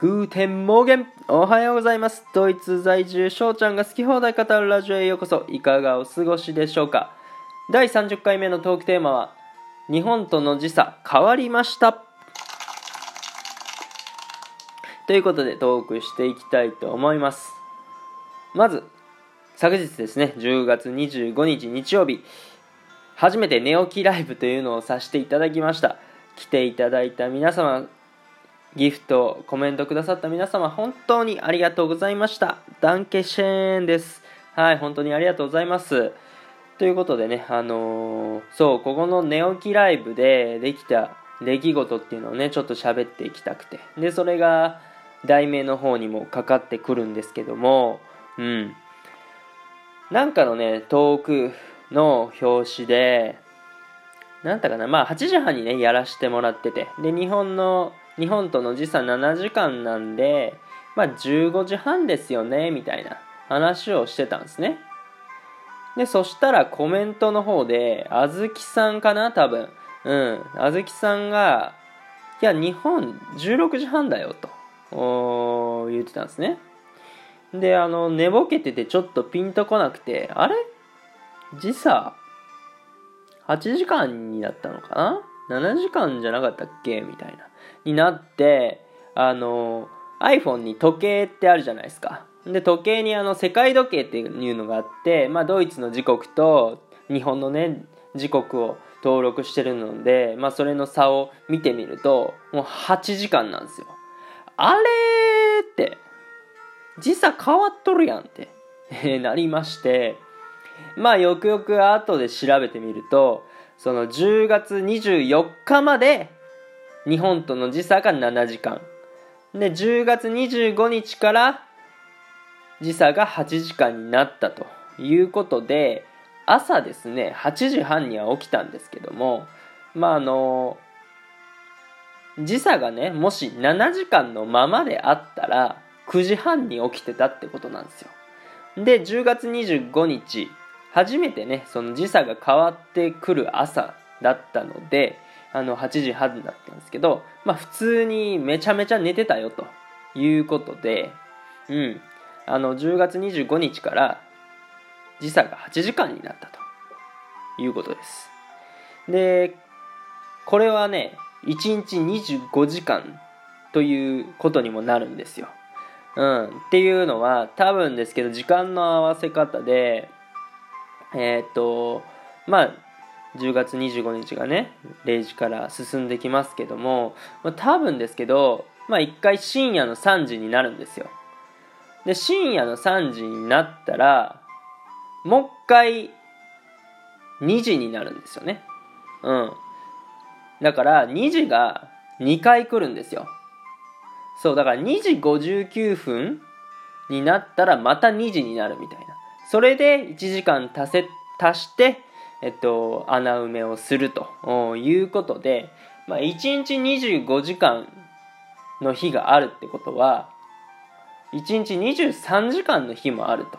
Guten Morgen おはようございます。ドイツ在住、翔ちゃんが好き放題語るラジオへようこそ。いかがお過ごしでしょうか第30回目のトークテーマは、日本との時差変わりました。ということでトークしていきたいと思います。まず、昨日ですね、10月25日日曜日、初めて寝起きライブというのをさせていただきました。来ていただいた皆様、ギフト、コメントくださった皆様、本当にありがとうございました。ダンケシェーンです。はい、本当にありがとうございます。ということでね、あのー、そう、ここの寝起きライブでできた出来事っていうのをね、ちょっと喋っていきたくて。で、それが、題名の方にもかかってくるんですけども、うん。なんかのね、トークの表紙で、なんだかな、まあ8時半にね、やらせてもらってて、で、日本の日本との時差7時間なんで、まあ、15時半ですよねみたいな話をしてたんですね。でそしたらコメントの方であずきさんかな多分。うん。あずきさんがいや日本16時半だよと。言ってたんですね。であの寝ぼけててちょっとピンとこなくてあれ？時差？8時間になったのかな？7時間じゃなかったっけ？みたいな。になってあの iPhone に時計ってあるじゃないですか。で時計にあの世界時計っていうのがあって、まあ、ドイツの時刻と日本のね時刻を登録してるので、まあ、それの差を見てみるともう8時間なんですよ。あれって。時差変わっとるやんって。なりまして。まあよくよく後で調べてみるとその10月24日まで日本との時差が7時間。で10月25日から時差が8時間になったということで朝ですね8時半には起きたんですけどもまああの時差がねもし7時間のままであったら9時半に起きてたってことなんですよ。で10月25日初めてねその時差が変わってくる朝だったのであの8時半だったんですけど、まあ、普通にめちゃめちゃ寝てたよということで、うん、あの10月25日から時差が8時間になったということです。で、これはね、1日25時間ということにもなるんですよ。うん、っていうのは多分ですけど時間の合わせ方でえー、っとまあ10月25日がね0時から進んできますけども、まあ、多分ですけど、まあ、1回深夜の3時になるんですよ。で深夜の3時になったらもう一回2時になるんですよね。うん。だから2時が2回来るんですよ。そうだから2時59分になったらまた2時になるみたいな。それで1時間足せ足してえっと、穴埋めをするということで、まあ、1日25時間の日があるってことは、1日23時間の日もあると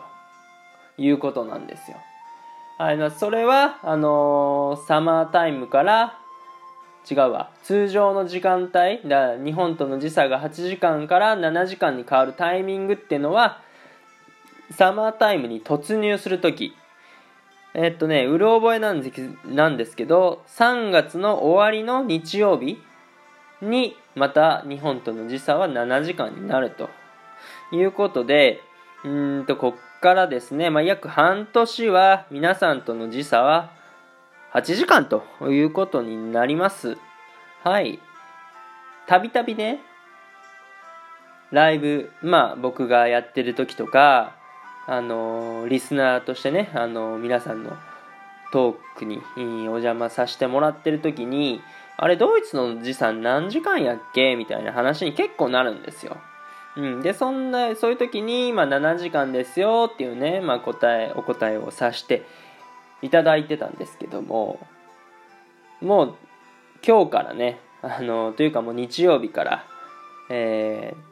いうことなんですよ。はい、それは、あのー、サマータイムから違うわ通常の時間帯だ日本との時差が8時間から7時間に変わるタイミングっていうのはサマータイムに突入する時えっとね、うる覚えなんですなんですけど、3月の終わりの日曜日に、また日本との時差は7時間になるということで、うんと、こっからですね、まあ、約半年は皆さんとの時差は8時間ということになります。はい。たびたびね、ライブ、まあ僕がやってる時とか、あのリスナーとしてね、あの皆さんのトークにお邪魔させてもらってる時にあれドイツの時差何時間やっけ？みたいな話に結構なるんですよ。うん、でそんなそういう時に、まあ、7時間ですよっていうね、まあ、答えお答えをさしていただいてたんですけどももう今日からねあのというかもう日曜日から、えー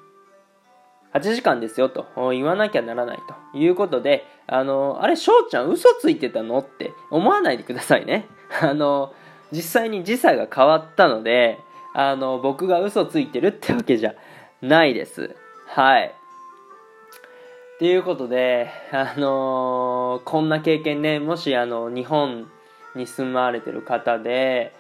8時間ですよと。言わなきゃならないということで、あの、あれ、翔ちゃん嘘ついてたのって思わないでくださいね。あの、実際に時差が変わったので、あの、僕が嘘ついてるってわけじゃないです。はい。ということで、あの、こんな経験ねもしあの日本に住まわれてる方で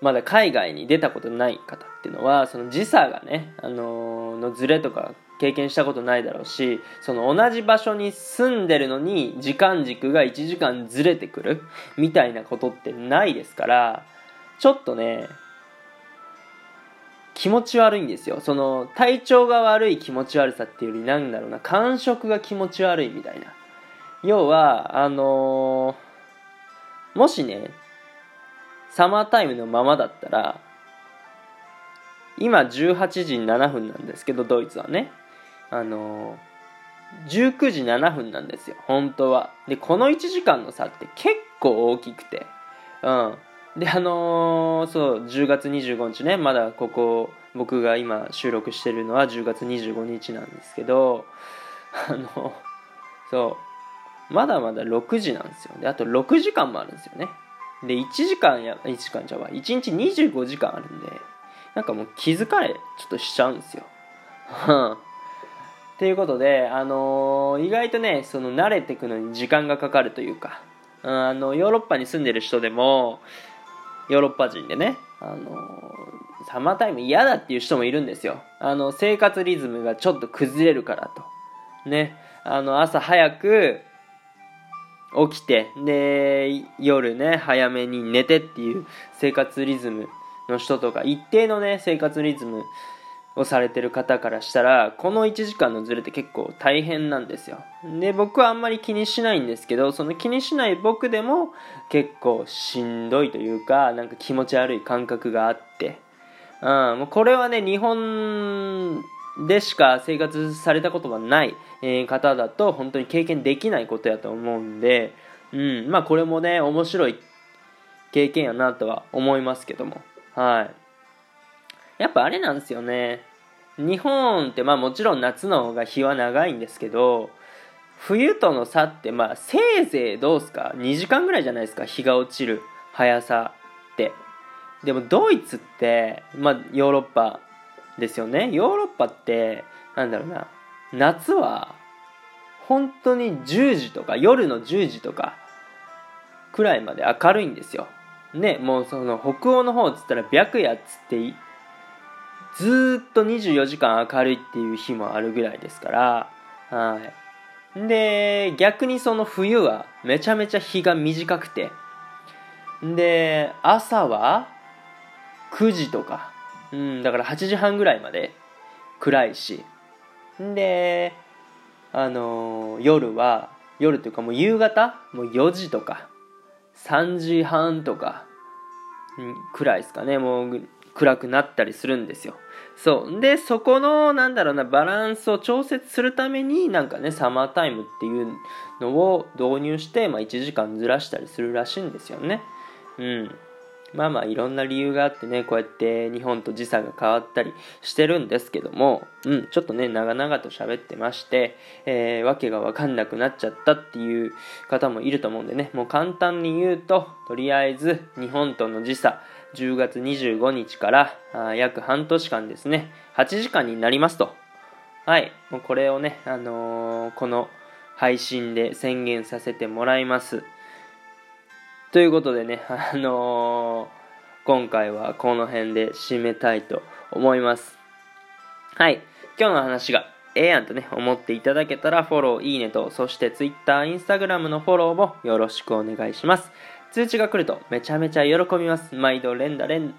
まだ海外に出たことない方っていうのはその時差がね、あの、のズレとか経験したことないだろうしその同じ場所に住んでるのに時間軸が1時間ずれてくるみたいなことってないですからちょっとね気持ち悪いんですよ。その体調が悪い気持ち悪さっていうよりなんだろうな感触が気持ち悪いみたいな。要はあのー、もしねサマータイムのままだったら今18時7分なんですけどドイツはね。あのー、19時7分なんですよ本当は。でこの1時間の差って結構大きくて。うん。であのー、そう10月25日ねまだここ僕が今収録してるのは10月25日なんですけどあのそう。まだまだ6時なんですよ。であと6時間もあるんですよね。で1時間や1時間じゃわ1日25時間あるんでなんかもう気づかれちょっとしちゃうんですよ。っていうことで、あのー、意外とねその慣れていくのに時間がかかるというか、あのヨーロッパに住んでる人でもヨーロッパ人でね、あのー、サマータイム嫌だっていう人もいるんですよ。あの、生活リズムがちょっと崩れるからと。ね。あの、朝早く起きて、で、夜ね、早めに寝てっていう生活リズムの人とか、一定のね、生活リズムをされてる方からしたらこの1時間のズレって結構大変なんですよ。で僕はあんまり気にしないんですけどその気にしない僕でも結構しんどいというかなんか気持ち悪い感覚があって。うん、もうこれはね日本でしか生活されたことがない、方だと本当に経験できないことやと思うんで、うん、まあこれもね面白い経験やなとは思いますけども。はい。やっぱあれなんですよね。日本ってまあもちろん夏の方が日は長いんですけど冬との差ってまあせいぜいどうすか？2時間ぐらいじゃないですか？日が落ちる速さって。でもドイツってまあヨーロッパですよね。ヨーロッパってなんだろうな。夏は本当に10時とか夜の10時とかくらいまで明るいんですよ。ねもうその北欧の方っつったら白夜っつってずっと24時間明るいっていう日もあるぐらいですからはい。で逆にその冬はめちゃめちゃ日が短くてで朝は9時とか、うん、だから8時半ぐらいまで暗いしであのー、夜は夜というかもう夕方もう4時とか3時半とか、うん、くらいですかね。もう暗くなったりするんですよ。そう。でそこのなんだろうなバランスを調節するためになんかねサマータイムっていうのを導入して、まあ、1時間ずらしたりするらしいんですよね。うん。まあまあいろんな理由があってねこうやって日本と時差が変わったりしてるんですけどもうん。ちょっとね長々と喋ってまして、えー、わけが分かんなくなっちゃったっていう方もいると思うんでねもう簡単に言うととりあえず日本との時差10月25日から約半年間ですね、8時間になりますと。はい、もうこれをね、あのー、この配信で宣言させてもらいます。ということでね、あのー、今回はこの辺で締めたいと思います。はい、今日の話がええやんとね、思っていただけたらフォロー、いいねと、そして Twitter、Instagram のフォローもよろしくお願いします。通知が来るとめちゃめちゃ喜びます。毎度連打連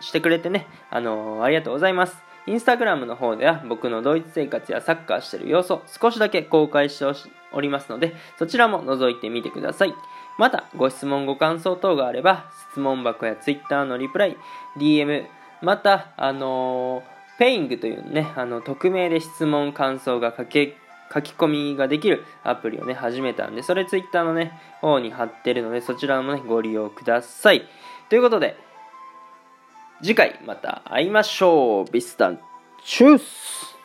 してくれてね、あのー、ありがとうございます。インスタグラムの方では僕のドイツ生活やサッカーしてる様子を少しだけ公開しておりますので、そちらも覗いてみてください。また、ご質問ご感想等があれば、質問箱や Twitter のリプライ、DM、また、あのー、ペイングというね、あの、匿名で質問、感想が書け書き込みができるアプリをね、始めたんで、それ Twitter のね、方に貼ってるので、そちらもね、ご利用ください。ということで、次回また会いましょう。ビスタン、チュース